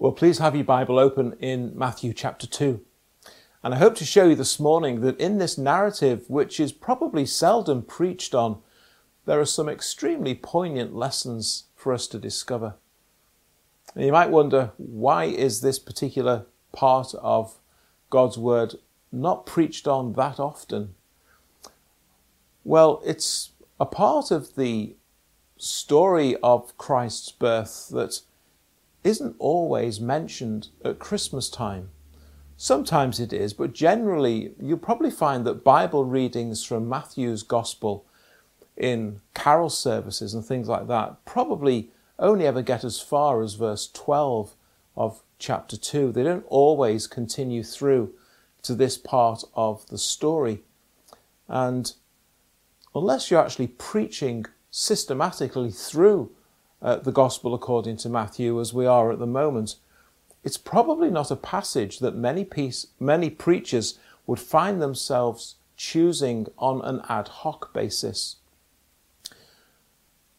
Well, please have your Bible open in Matthew chapter 2. And I hope to show you this morning that in this narrative, which is probably seldom preached on, there are some extremely poignant lessons for us to discover. And you might wonder, why is this particular part of God's Word not preached on that often? Well, it's a part of the story of Christ's birth that isn't always mentioned at Christmas time. Sometimes it is, but generally you'll probably find that Bible readings from Matthew's Gospel in carol services and things like that probably only ever get as far as verse 12 of chapter 2. They don't always continue through to this part of the story. And unless you're actually preaching systematically through uh, the Gospel according to Matthew as we are at the moment, it's probably not a passage that many, piece, many preachers would find themselves choosing on an ad hoc basis.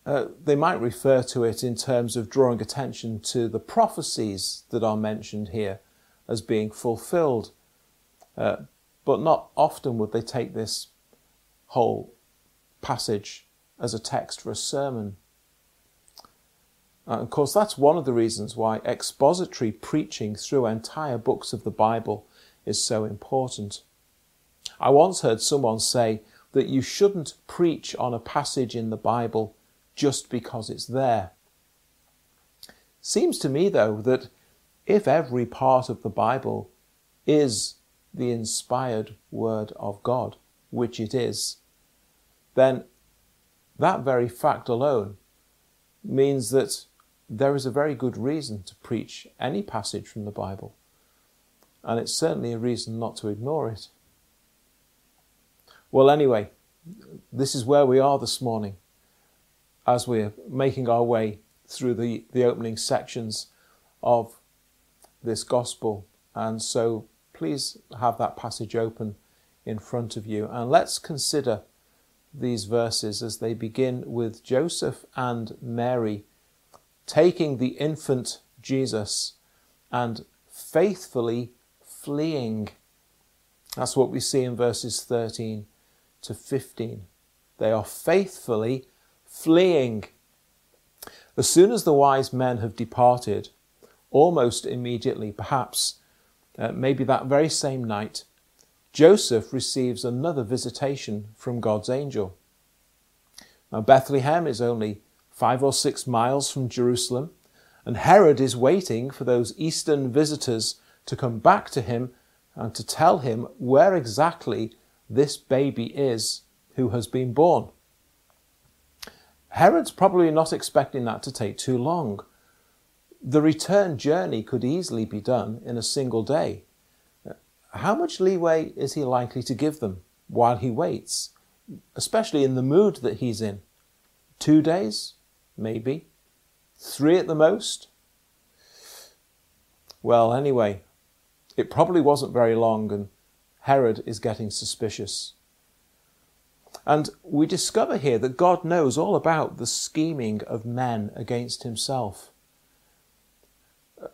Uh, they might refer to it in terms of drawing attention to the prophecies that are mentioned here as being fulfilled, uh, but not often would they take this whole passage as a text for a sermon. Uh, of course, that's one of the reasons why expository preaching through entire books of the Bible is so important. I once heard someone say that you shouldn't preach on a passage in the Bible just because it's there. Seems to me, though, that if every part of the Bible is the inspired Word of God, which it is, then that very fact alone means that there is a very good reason to preach any passage from the Bible, and it's certainly a reason not to ignore it. Well, anyway, this is where we are this morning as we're making our way through the, the opening sections of this gospel. And so please have that passage open in front of you and let's consider these verses as they begin with Joseph and Mary taking the infant Jesus and faithfully fleeing. That's what we see in verses 13 to 15. They are faithfully fleeing. As soon as the wise men have departed, almost immediately, perhaps uh, maybe that very same night, Joseph receives another visitation from God's angel. Now, Bethlehem is only five or six miles from Jerusalem, and Herod is waiting for those eastern visitors to come back to him and to tell him where exactly this baby is who has been born. Herod's probably not expecting that to take too long. The return journey could easily be done in a single day. How much leeway is he likely to give them while he waits, especially in the mood that he's in? Two days? Maybe. Three at the most? Well, anyway, it probably wasn't very long, and Herod is getting suspicious. And we discover here that God knows all about the scheming of men against himself.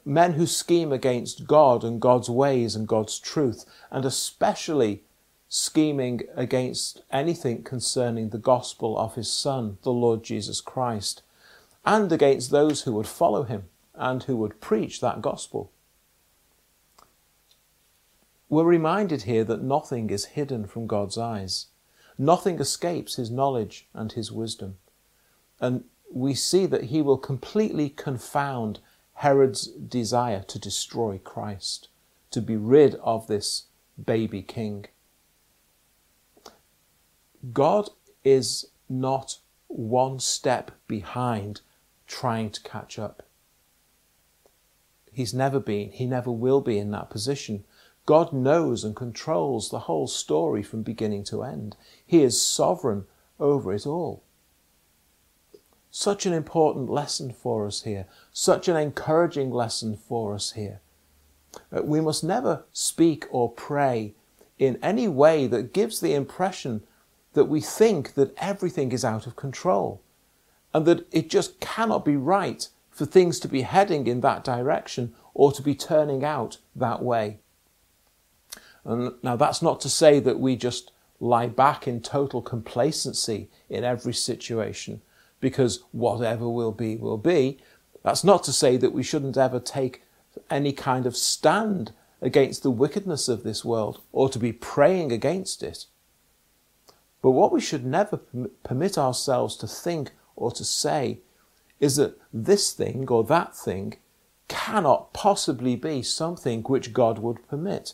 Men who scheme against God and God's ways and God's truth, and especially scheming against anything concerning the gospel of his Son, the Lord Jesus Christ, and against those who would follow him and who would preach that gospel. We're reminded here that nothing is hidden from God's eyes. Nothing escapes his knowledge and his wisdom. And we see that he will completely confound Herod's desire to destroy Christ, to be rid of this baby king. God is not one step behind trying to catch up. He's never been, he never will be in that position. God knows and controls the whole story from beginning to end. He is sovereign over it all. Such an important lesson for us here, such an encouraging lesson for us here. Uh, we must never speak or pray in any way that gives the impression that we think that everything is out of control and that it just cannot be right for things to be heading in that direction or to be turning out that way. And now that's not to say that we just lie back in total complacency in every situation because whatever will be, will be. That's not to say that we shouldn't ever take any kind of stand against the wickedness of this world or to be praying against it. But what we should never permit ourselves to think or to say is that this thing or that thing cannot possibly be something which God would permit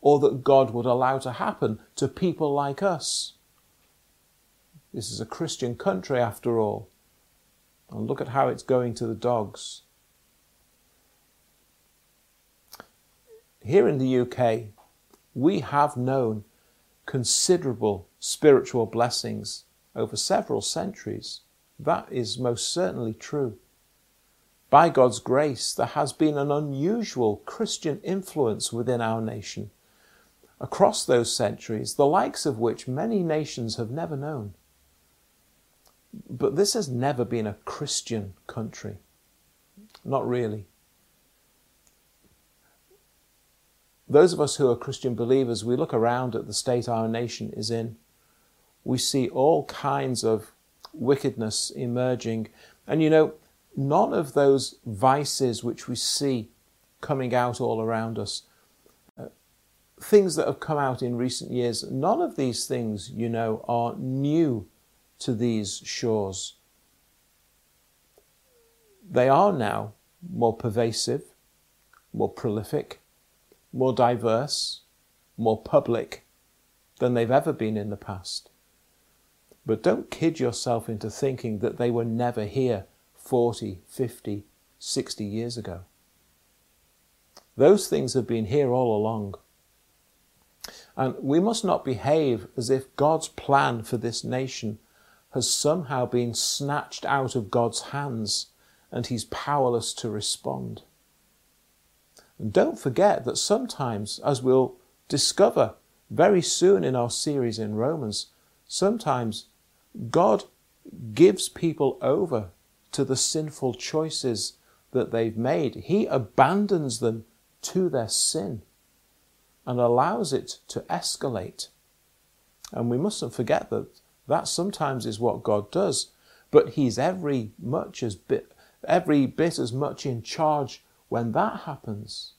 or that God would allow to happen to people like us. This is a Christian country after all. And look at how it's going to the dogs. Here in the UK, we have known considerable spiritual blessings over several centuries. That is most certainly true. By God's grace, there has been an unusual Christian influence within our nation across those centuries, the likes of which many nations have never known. But this has never been a Christian country. Not really. Those of us who are Christian believers, we look around at the state our nation is in. We see all kinds of wickedness emerging. And you know, none of those vices which we see coming out all around us, uh, things that have come out in recent years, none of these things, you know, are new to these shores. They are now more pervasive, more prolific, more diverse, more public than they've ever been in the past. But don't kid yourself into thinking that they were never here 40, 50, 60 years ago. Those things have been here all along. And we must not behave as if God's plan for this nation has somehow been snatched out of God's hands and he's powerless to respond. And don't forget that sometimes, as we'll discover very soon in our series in Romans, sometimes God gives people over to the sinful choices that they've made. He abandons them to their sin and allows it to escalate. And we mustn't forget that that sometimes is what God does, but He's every much as bit, every bit as much in charge when that happens.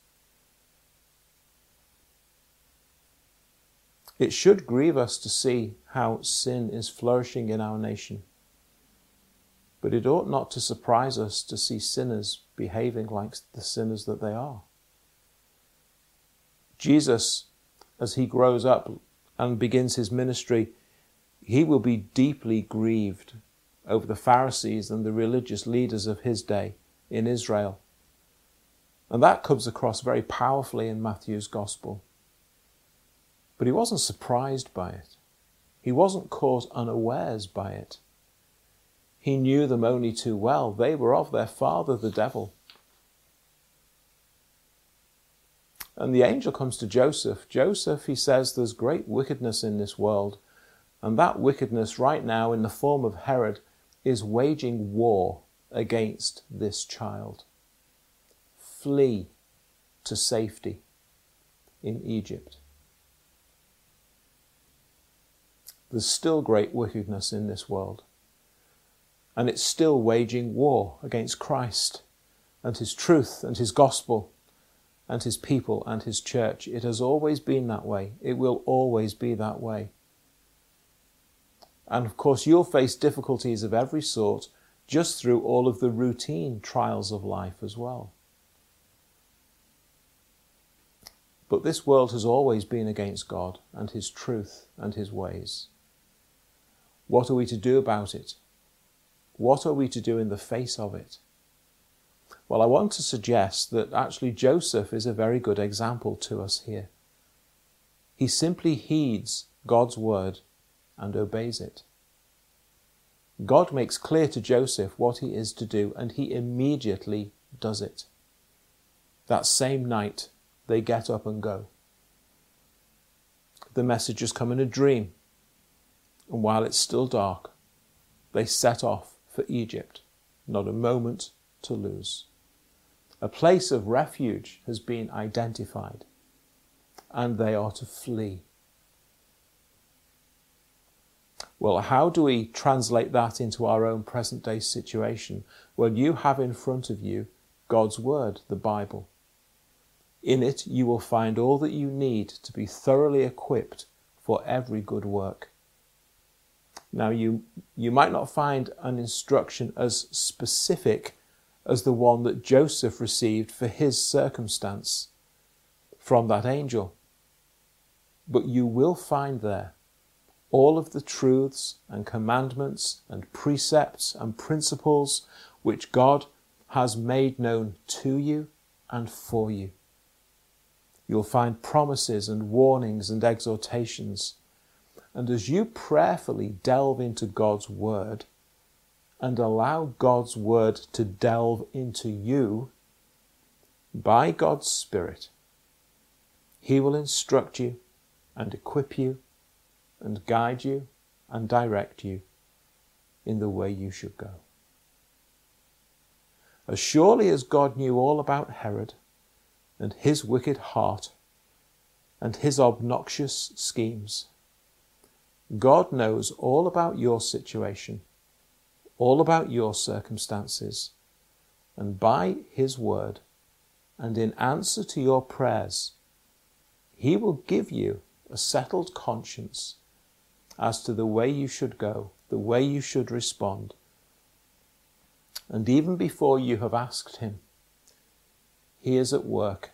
It should grieve us to see how sin is flourishing in our nation. But it ought not to surprise us to see sinners behaving like the sinners that they are. Jesus, as he grows up and begins his ministry, he will be deeply grieved over the Pharisees and the religious leaders of his day in Israel. And that comes across very powerfully in Matthew's Gospel. But he wasn't surprised by it. He wasn't caught unawares by it. He knew them only too well. They were of their father, the devil. And the angel comes to Joseph. Joseph, he says, there's great wickedness in this world. And that wickedness, right now, in the form of Herod, is waging war against this child. Flee to safety in Egypt. There's still great wickedness in this world and it's still waging war against Christ and His truth and His gospel and His people and His church. It has always been that way. It will always be that way. And of course, you'll face difficulties of every sort just through all of the routine trials of life as well. But this world has always been against God and His truth and His ways. What are we to do about it? What are we to do in the face of it? Well, I want to suggest that actually Joseph is a very good example to us here. He simply heeds God's word and obeys it. God makes clear to Joseph what he is to do, and he immediately does it. That same night, they get up and go. The messengers come in a dream, and while it's still dark, they set off for Egypt, not a moment to lose. A place of refuge has been identified, and they are to flee. Well, how do we translate that into our own present day situation? Well, you have in front of you God's Word, the Bible. In it, you will find all that you need to be thoroughly equipped for every good work. Now, you, you might not find an instruction as specific as the one that Joseph received for his circumstance from that angel, but you will find there all of the truths and commandments and precepts and principles which God has made known to you and for you. You'll find promises and warnings and exhortations. And as you prayerfully delve into God's Word and allow God's Word to delve into you, by God's Spirit, He will instruct you and equip you and guide you and direct you in the way you should go. As surely as God knew all about Herod and his wicked heart and his obnoxious schemes, God knows all about your situation, all about your circumstances, and by his word and in answer to your prayers, he will give you a settled conscience as to the way you should go, the way you should respond. And even before you have asked Him, He is at work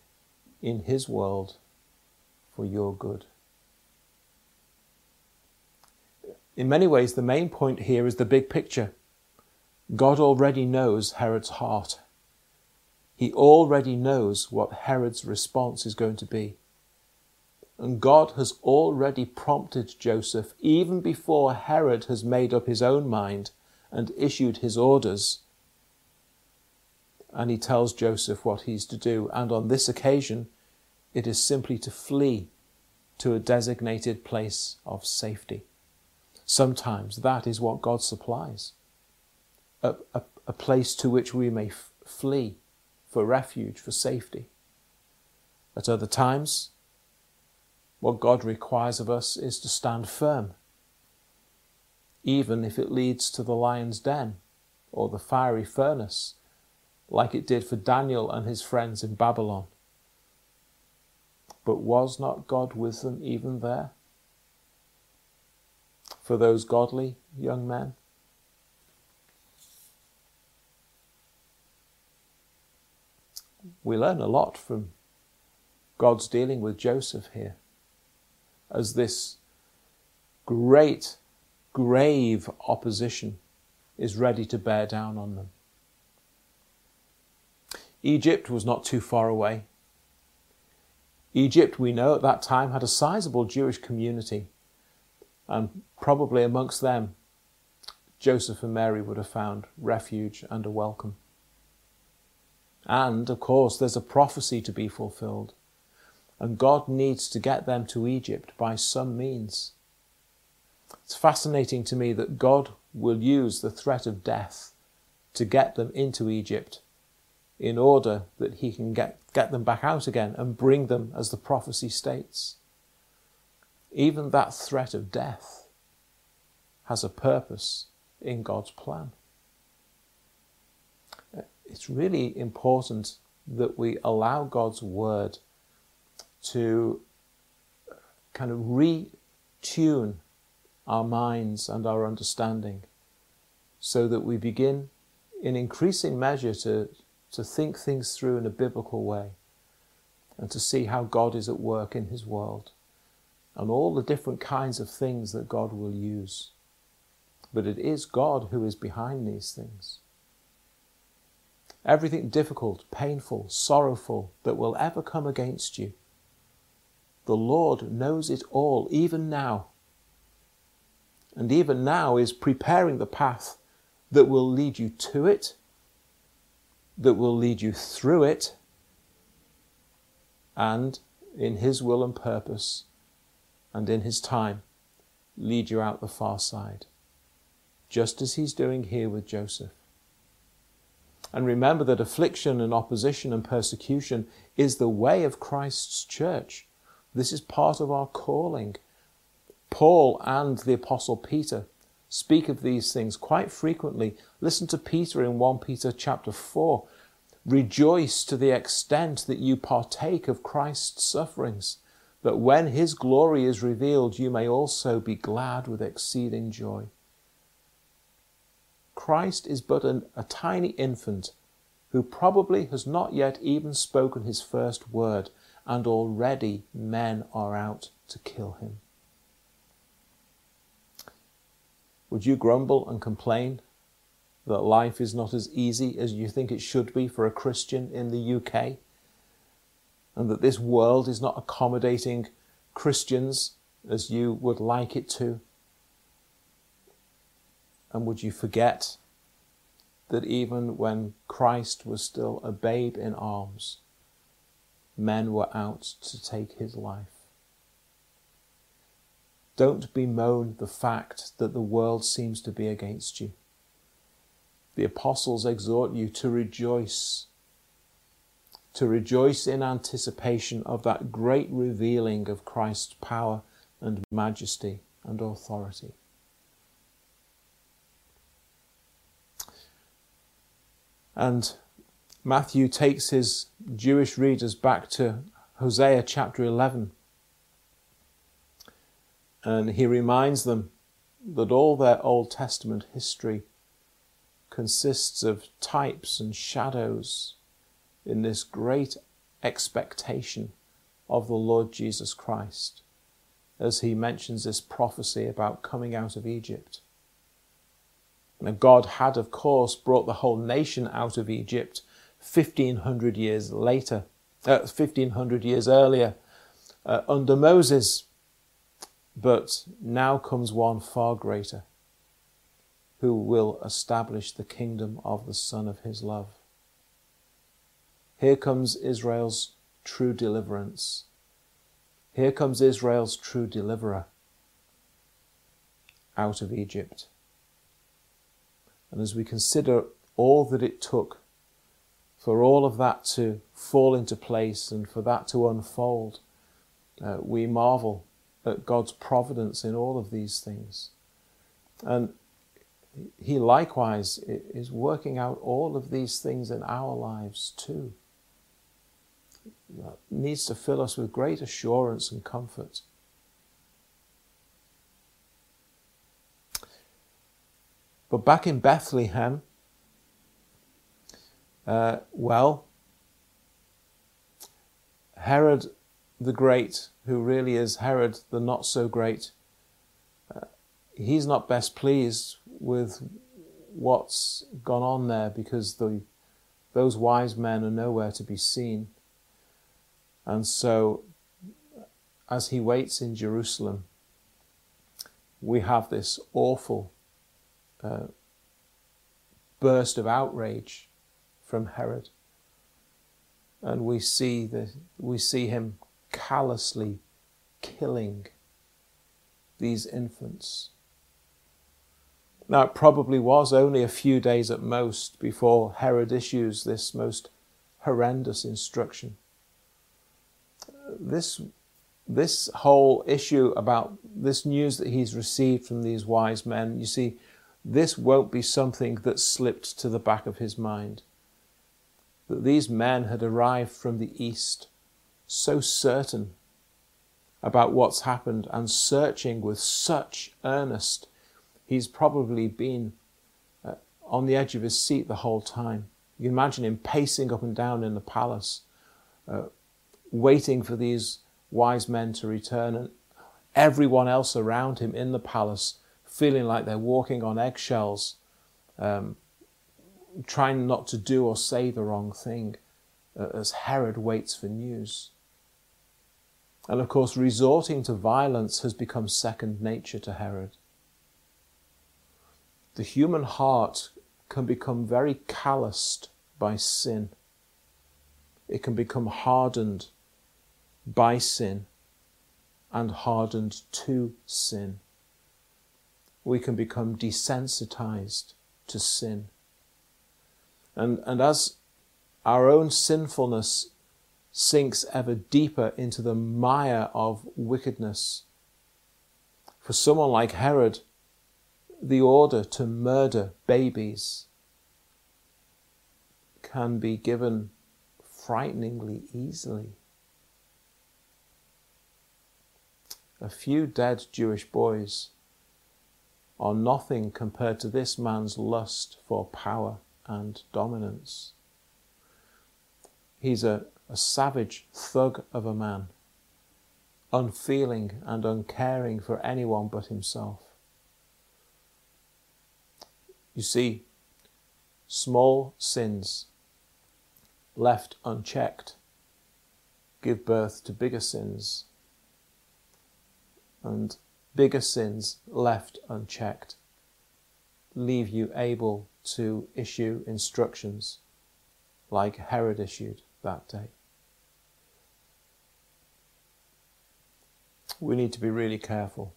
in His world for your good. In many ways, the main point here is the big picture. God already knows Herod's heart. He already knows what Herod's response is going to be. And God has already prompted Joseph, even before Herod has made up his own mind and issued his orders. And he tells Joseph what he's to do. And on this occasion, it is simply to flee to a designated place of safety. Sometimes that is what God supplies a, a, a place to which we may f- flee for refuge, for safety. At other times, what God requires of us is to stand firm, even if it leads to the lion's den or the fiery furnace, like it did for Daniel and his friends in Babylon. But was not God with them even there? For those godly young men? We learn a lot from God's dealing with Joseph here as this great, grave opposition is ready to bear down on them. Egypt was not too far away. Egypt, we know at that time, had a sizable Jewish community, and probably amongst them, Joseph and Mary would have found refuge and a welcome. And, of course, there's a prophecy to be fulfilled and God needs to get them to Egypt by some means. It's fascinating to me that God will use the threat of death to get them into Egypt in order that he can get, get them back out again and bring them as the prophecy states. Even that threat of death has a purpose in God's plan. It's really important that we allow God's word to kind of retune our minds and our understanding so that we begin in increasing measure to, to think things through in a biblical way and to see how God is at work in His world and all the different kinds of things that God will use. But it is God who is behind these things. Everything difficult, painful, sorrowful that will ever come against you the Lord knows it all, even now. And even now is preparing the path that will lead you to it, that will lead you through it, and in His will and purpose, and in His time, lead you out the far side, just as He's doing here with Joseph. And remember that affliction and opposition and persecution is the way of Christ's church. This is part of our calling. Paul and the Apostle Peter speak of these things quite frequently. Listen to Peter in 1 Peter chapter 4. Rejoice to the extent that you partake of Christ's sufferings, that when his glory is revealed, you may also be glad with exceeding joy. Christ is but an, a tiny infant who probably has not yet even spoken his first word, and already men are out to kill him. Would you grumble and complain that life is not as easy as you think it should be for a Christian in the UK? And that this world is not accommodating Christians as you would like it to? And would you forget that even when Christ was still a babe in arms, men were out to take his life? Don't bemoan the fact that the world seems to be against you. The apostles exhort you to rejoice, to rejoice in anticipation of that great revealing of Christ's power and majesty and authority. And Matthew takes his Jewish readers back to Hosea chapter 11. And he reminds them that all their Old Testament history consists of types and shadows in this great expectation of the Lord Jesus Christ as he mentions this prophecy about coming out of Egypt. Now, God had, of course, brought the whole nation out of Egypt 1500 years later, uh, 1500 years earlier, uh, under Moses. But now comes one far greater, who will establish the kingdom of the Son of his love. Here comes Israel's true deliverance. Here comes Israel's true deliverer out of Egypt. And as we consider all that it took for all of that to fall into place and for that to unfold, uh, we marvel at God's providence in all of these things. And He likewise is working out all of these things in our lives too. Needs to fill us with great assurance and comfort. But back in Bethlehem, uh, well, Herod the Great, who really is Herod the not so great, uh, he's not best pleased with what's gone on there because the, those wise men are nowhere to be seen. And so, as he waits in Jerusalem, we have this awful uh, burst of outrage from Herod. And we see, the, we see him callously killing these infants. Now, it probably was only a few days at most before Herod issues this most horrendous instruction. This, this whole issue about this news that he's received from these wise men, you see, this won't be something that slipped to the back of his mind. That these men had arrived from the east, so certain about what's happened and searching with such earnest, he's probably been uh, on the edge of his seat the whole time. You can imagine him pacing up and down in the palace, uh, waiting for these wise men to return, and everyone else around him in the palace feeling like they're walking on eggshells, um, trying not to do or say the wrong thing uh, as Herod waits for news. And of course, resorting to violence has become second nature to Herod. The human heart can become very calloused by sin. It can become hardened by sin and hardened to sin we can become desensitized to sin. And, and as our own sinfulness sinks ever deeper into the mire of wickedness, for someone like Herod, the order to murder babies can be given frighteningly easily. A few dead Jewish boys are nothing compared to this man's lust for power and dominance. He's a, a savage thug of a man, unfeeling and uncaring for anyone but himself. You see, small sins left unchecked give birth to bigger sins, and bigger sins left unchecked leave you able to issue instructions like Herod issued that day. We need to be really careful.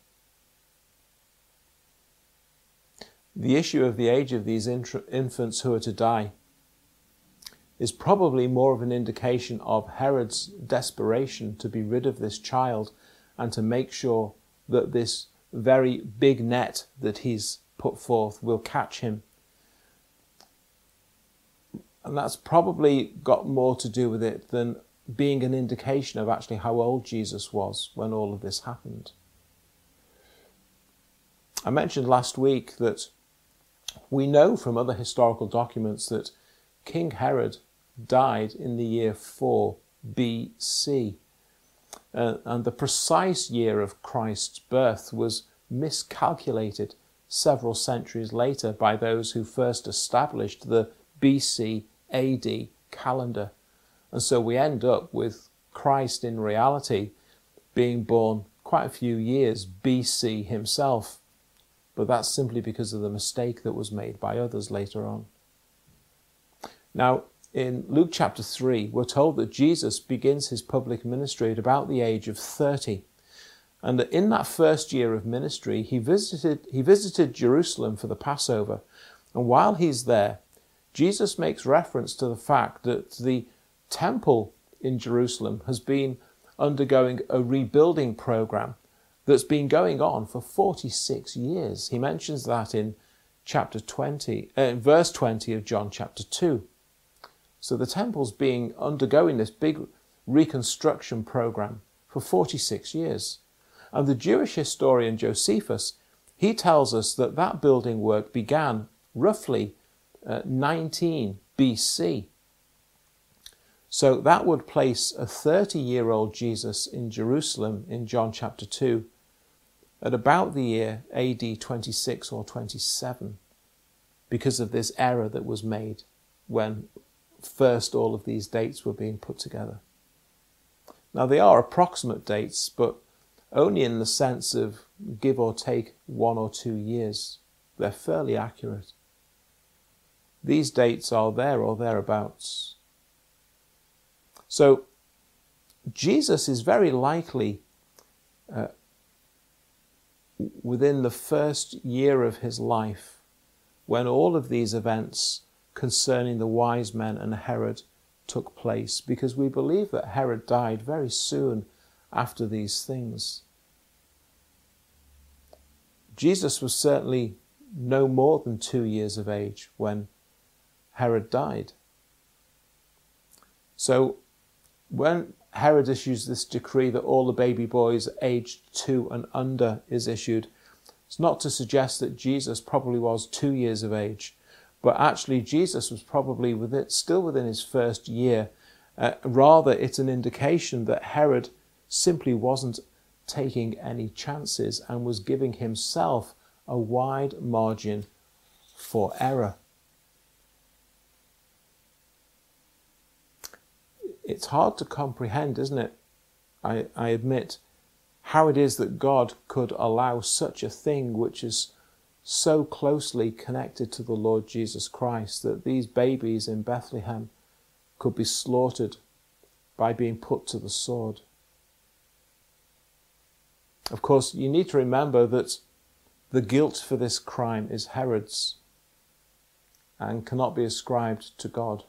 The issue of the age of these infants who are to die is probably more of an indication of Herod's desperation to be rid of this child and to make sure that this very big net that he's put forth will catch him. And that's probably got more to do with it than being an indication of actually how old Jesus was when all of this happened. I mentioned last week that we know from other historical documents that King Herod died in the year 4 BC. Uh, and the precise year of Christ's birth was miscalculated several centuries later by those who first established the BC AD calendar. And so we end up with Christ in reality being born quite a few years BC himself. But that's simply because of the mistake that was made by others later on. Now, in Luke chapter 3, we're told that Jesus begins his public ministry at about the age of 30. And that in that first year of ministry, he visited, he visited Jerusalem for the Passover. And while he's there, Jesus makes reference to the fact that the temple in Jerusalem has been undergoing a rebuilding program that's been going on for 46 years. He mentions that in chapter 20, uh, verse 20 of John chapter 2. So the temple's being undergoing this big reconstruction program for 46 years. And the Jewish historian Josephus, he tells us that that building work began roughly uh, 19 BC. So that would place a 30 year old Jesus in Jerusalem in John chapter 2 at about the year AD 26 or 27 because of this error that was made when first all of these dates were being put together. Now, they are approximate dates, but only in the sense of give or take one or two years. They're fairly accurate. These dates are there or thereabouts. So, Jesus is very likely uh, within the first year of his life when all of these events concerning the wise men and Herod took place, because we believe that Herod died very soon after these things. Jesus was certainly no more than two years of age when Herod died. So, when Herod issues this decree that all the baby boys aged two and under is issued, it's not to suggest that Jesus probably was two years of age, but actually Jesus was probably with it, still within his first year. Uh, rather, it's an indication that Herod simply wasn't taking any chances and was giving himself a wide margin for error. It's hard to comprehend, isn't it? I, I admit how it is that God could allow such a thing which is so closely connected to the Lord Jesus Christ that these babies in Bethlehem could be slaughtered by being put to the sword. Of course, you need to remember that the guilt for this crime is Herod's. and cannot be ascribed to God.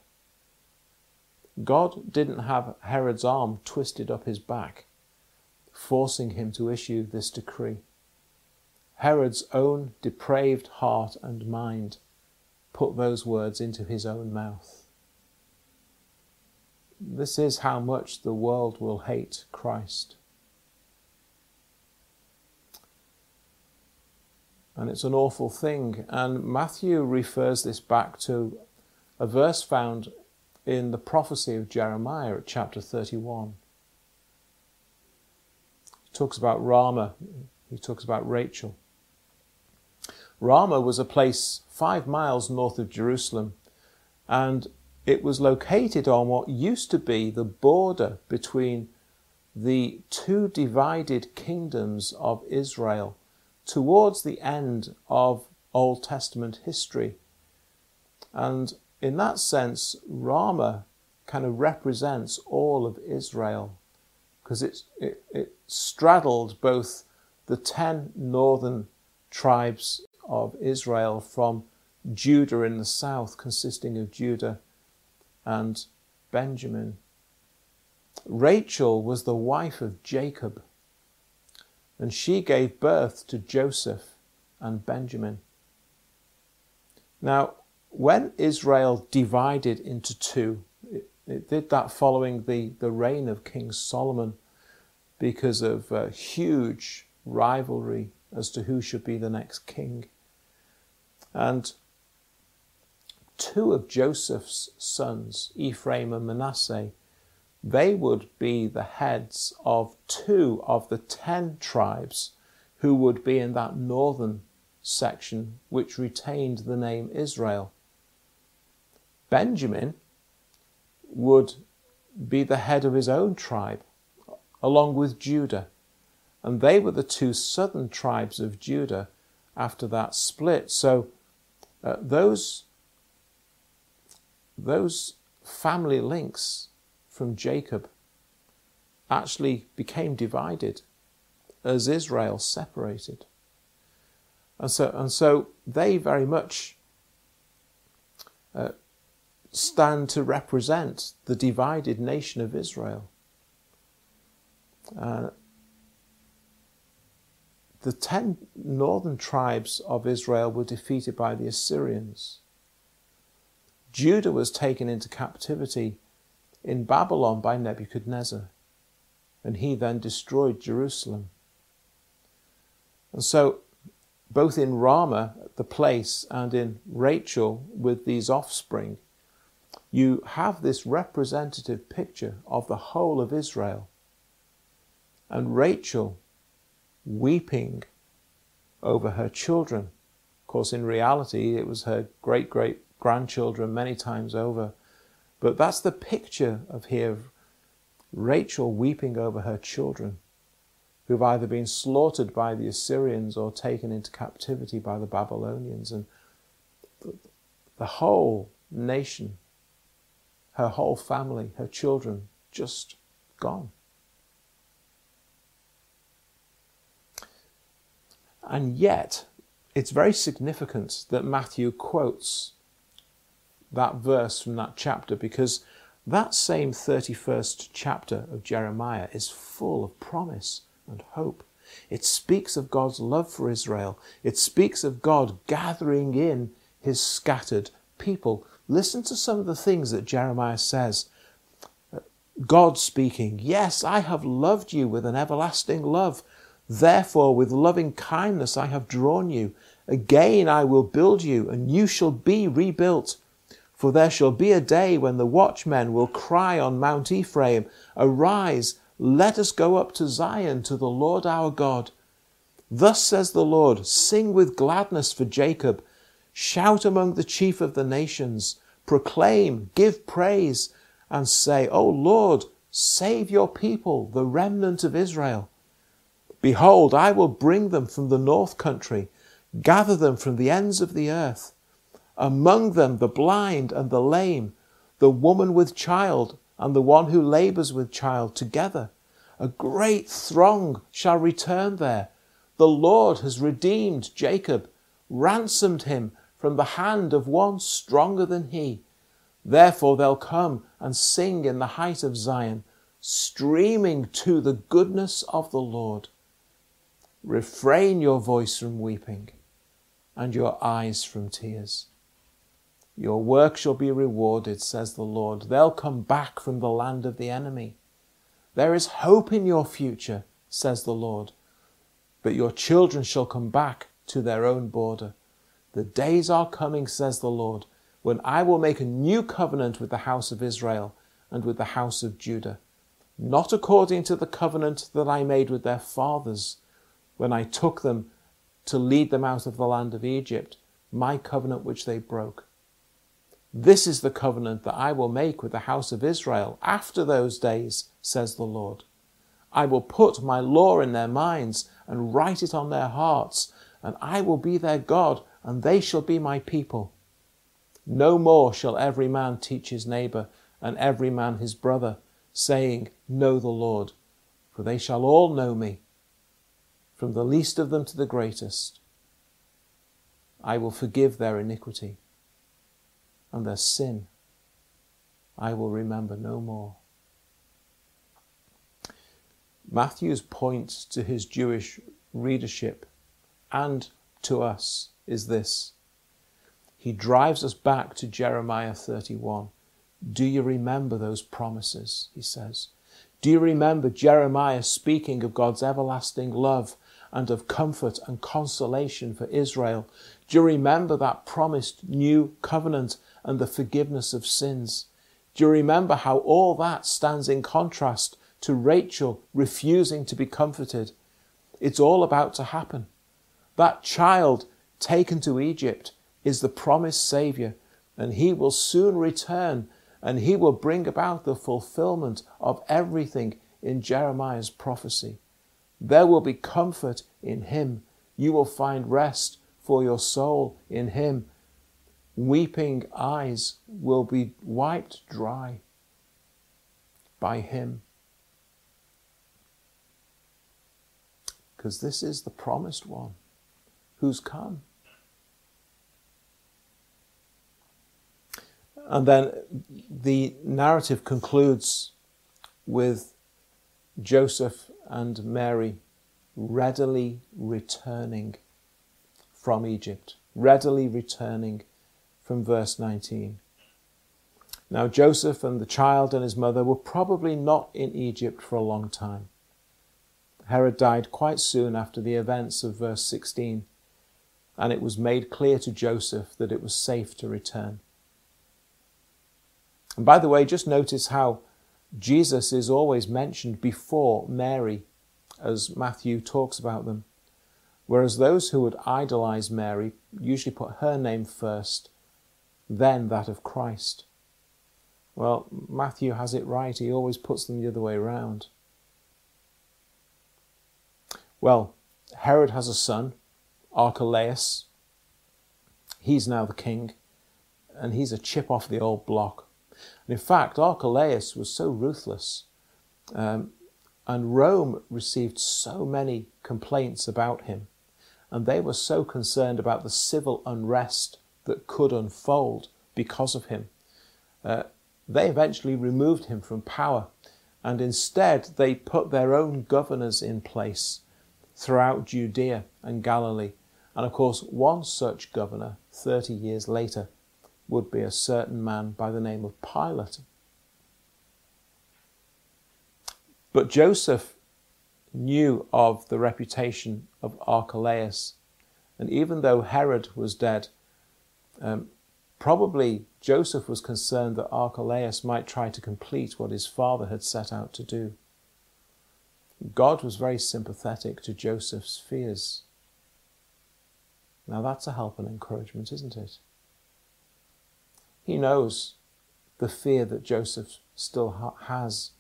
God didn't have Herod's arm twisted up his back, forcing him to issue this decree. Herod's own depraved heart and mind put those words into his own mouth. This is how much the world will hate Christ. And it's an awful thing. And Matthew refers this back to a verse found in the prophecy of Jeremiah at chapter 31. He talks about Ramah, he talks about Rachel. Ramah was a place five miles north of Jerusalem, and it was located on what used to be the border between the two divided kingdoms of Israel towards the end of Old Testament history. And in that sense, Ramah kind of represents all of Israel because it, it straddled both the ten northern tribes of Israel from Judah in the south, consisting of Judah and Benjamin. Rachel was the wife of Jacob, and she gave birth to Joseph and Benjamin. Now, when Israel divided into two, it, it, did that following the, the reign of King Solomon because of uh, huge rivalry as to who should be the next king. And two of Joseph's sons, Ephraim and Manasseh, they would be the heads of two of the ten tribes who would be in that northern section which retained the name Israel. Benjamin would be the head of his own tribe, along with Judah. And they were the two southern tribes of Judah after that split. So uh, those, those family links from Jacob actually became divided as Israel separated. And so, and so they very much uh, stand to represent the divided nation of Israel. Uh, the ten northern tribes of Israel were defeated by the Assyrians. Judah was taken into captivity in Babylon by Nebuchadnezzar, and he then destroyed Jerusalem. And so, both in Ramah, the place, and in Rachel with these offspring, you have this representative picture of the whole of Israel. And Rachel weeping over her children. Of course, in reality, it was her great great grandchildren many times over. But that's the picture of here Rachel weeping over her children, who've either been slaughtered by the Assyrians or taken into captivity by the Babylonians. And the whole nation her whole family, her children, just gone. And yet, it's very significant that Matthew quotes that verse from that chapter because that same 31st chapter of Jeremiah is full of promise and hope. It speaks of God's love for Israel. It speaks of God gathering in his scattered people Listen to some of the things that Jeremiah says. God speaking, Yes, I have loved you with an everlasting love. Therefore, with loving kindness I have drawn you. Again I will build you, and you shall be rebuilt. For there shall be a day when the watchmen will cry on Mount Ephraim, Arise, let us go up to Zion to the Lord our God. Thus says the Lord Sing with gladness for Jacob, shout among the chief of the nations proclaim, give praise, and say, O Lord, save your people, the remnant of Israel. Behold, I will bring them from the north country, gather them from the ends of the earth. Among them the blind and the lame, the woman with child, and the one who labors with child together. A great throng shall return there. The Lord has redeemed Jacob, ransomed him from the hand of one stronger than he. Therefore they'll come and sing in the height of Zion, streaming to the goodness of the Lord. Refrain your voice from weeping and your eyes from tears. Your work shall be rewarded, says the Lord. They'll come back from the land of the enemy. There is hope in your future, says the Lord. But your children shall come back to their own border. The days are coming, says the Lord, when I will make a new covenant with the house of Israel and with the house of Judah, not according to the covenant that I made with their fathers when I took them to lead them out of the land of Egypt, my covenant which they broke. This is the covenant that I will make with the house of Israel after those days, says the Lord. I will put my law in their minds and write it on their hearts, and I will be their God, and they shall be my people. No more shall every man teach his neighbour, and every man his brother, saying, Know the Lord, for they shall all know me, from the least of them to the greatest. I will forgive their iniquity, and their sin I will remember no more. Matthew's point to his Jewish readership and to us is this. He drives us back to Jeremiah 31. Do you remember those promises? He says. Do you remember Jeremiah speaking of God's everlasting love and of comfort and consolation for Israel? Do you remember that promised new covenant and the forgiveness of sins? Do you remember how all that stands in contrast to Rachel refusing to be comforted? It's all about to happen. That child taken to Egypt is the promised Saviour, and he will soon return and he will bring about the fulfillment of everything in Jeremiah's prophecy. There will be comfort in him. You will find rest for your soul in him. Weeping eyes will be wiped dry by him. Because this is the promised one who's come. And then the narrative concludes with Joseph and Mary readily returning from Egypt, readily returning from verse 19. Now, Joseph and the child and his mother were probably not in Egypt for a long time. Herod died quite soon after the events of verse 16, and it was made clear to Joseph that it was safe to return. And by the way, just notice how Jesus is always mentioned before Mary as Matthew talks about them. Whereas those who would idolize Mary usually put her name first, then that of Christ. Well, Matthew has it right. He always puts them the other way around. Well, Herod has a son, Archelaus. He's now the king, and he's a chip off the old block. And in fact, Archelaus was so ruthless, um, and Rome received so many complaints about him, and they were so concerned about the civil unrest that could unfold because of him. Uh, they eventually removed him from power, and instead they put their own governors in place throughout Judea and Galilee. And of course, one such governor, 30 years later, would be a certain man by the name of Pilate. But Joseph knew of the reputation of Archelaus, and even though Herod was dead, um, probably Joseph was concerned that Archelaus might try to complete what his father had set out to do. God was very sympathetic to Joseph's fears. Now that's a help and encouragement, isn't it? He knows the fear that Joseph still ha- has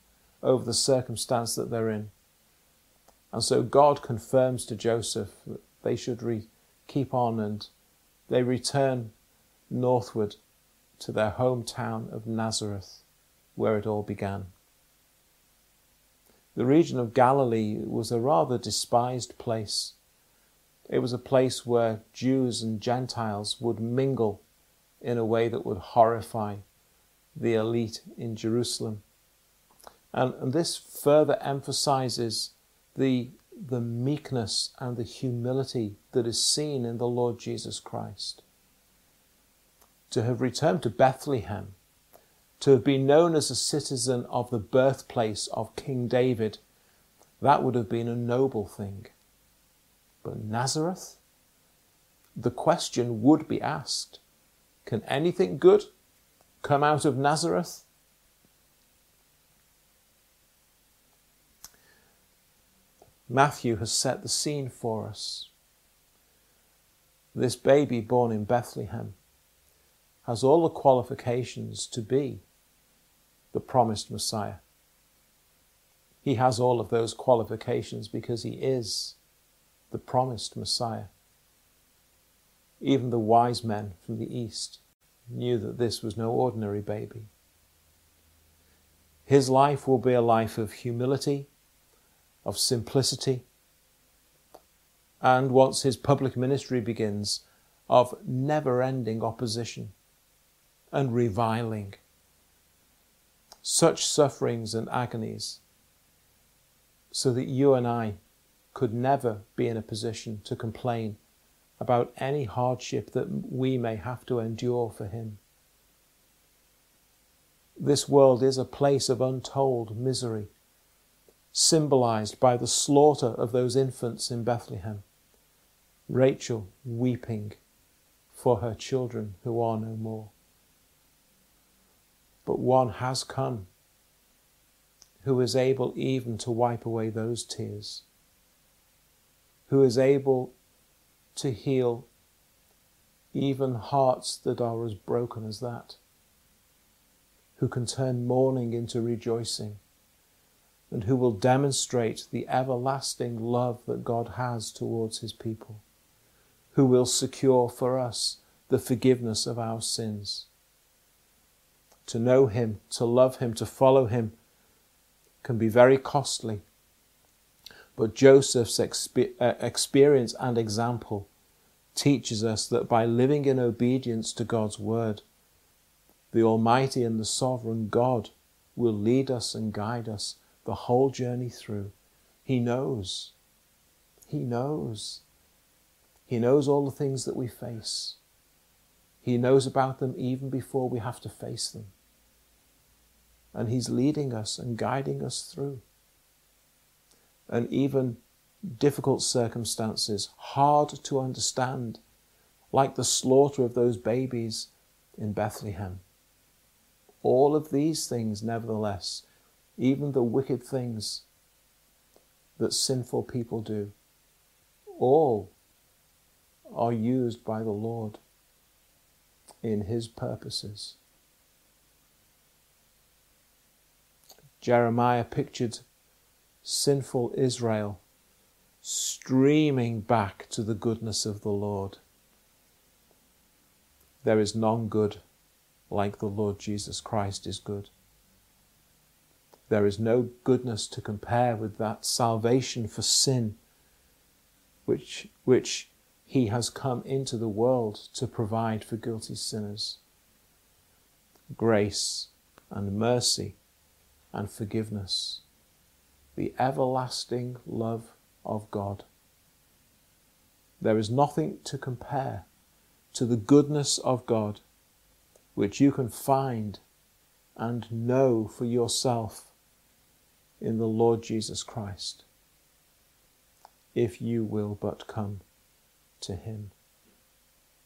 over the circumstance that they're in. And so God confirms to Joseph that they should re- keep on and they return northward to their hometown of Nazareth, where it all began. The region of Galilee was a rather despised place. It was a place where Jews and Gentiles would mingle in a way that would horrify the elite in Jerusalem. And, and this further emphasizes the, the meekness and the humility that is seen in the Lord Jesus Christ. To have returned to Bethlehem, to have been known as a citizen of the birthplace of King David, that would have been a noble thing. But Nazareth? The question would be asked Can anything good come out of Nazareth? Matthew has set the scene for us. This baby born in Bethlehem has all the qualifications to be the promised Messiah. He has all of those qualifications because he is the promised Messiah. Even the wise men from the East knew that this was no ordinary baby. His life will be a life of humility of simplicity, and once his public ministry begins, of never ending opposition and reviling. Such sufferings and agonies, so that you and I could never be in a position to complain about any hardship that we may have to endure for him. This world is a place of untold misery symbolized by the slaughter of those infants in Bethlehem. Rachel weeping for her children who are no more. But one has come who is able even to wipe away those tears, who is able to heal even hearts that are as broken as that, who can turn mourning into rejoicing and who will demonstrate the everlasting love that God has towards his people, who will secure for us the forgiveness of our sins. To know him, to love him, to follow him can be very costly. But Joseph's uh, experience and example teaches us that by living in obedience to God's word, the Almighty and the Sovereign God will lead us and guide us the whole journey through. He knows. He knows. He knows all the things that we face. He knows about them even before we have to face them. And He's leading us and guiding us through. And even difficult circumstances, hard to understand, like the slaughter of those babies in Bethlehem. All of these things, nevertheless, even the wicked things that sinful people do, all are used by the Lord in His purposes. Jeremiah pictured sinful Israel streaming back to the goodness of the Lord. There is none good like the Lord Jesus Christ is good. There is no goodness to compare with that salvation for sin which, which He has come into the world to provide for guilty sinners. Grace and mercy and forgiveness. The everlasting love of God. There is nothing to compare to the goodness of God which you can find and know for yourself in the Lord Jesus Christ, if you will but come to Him.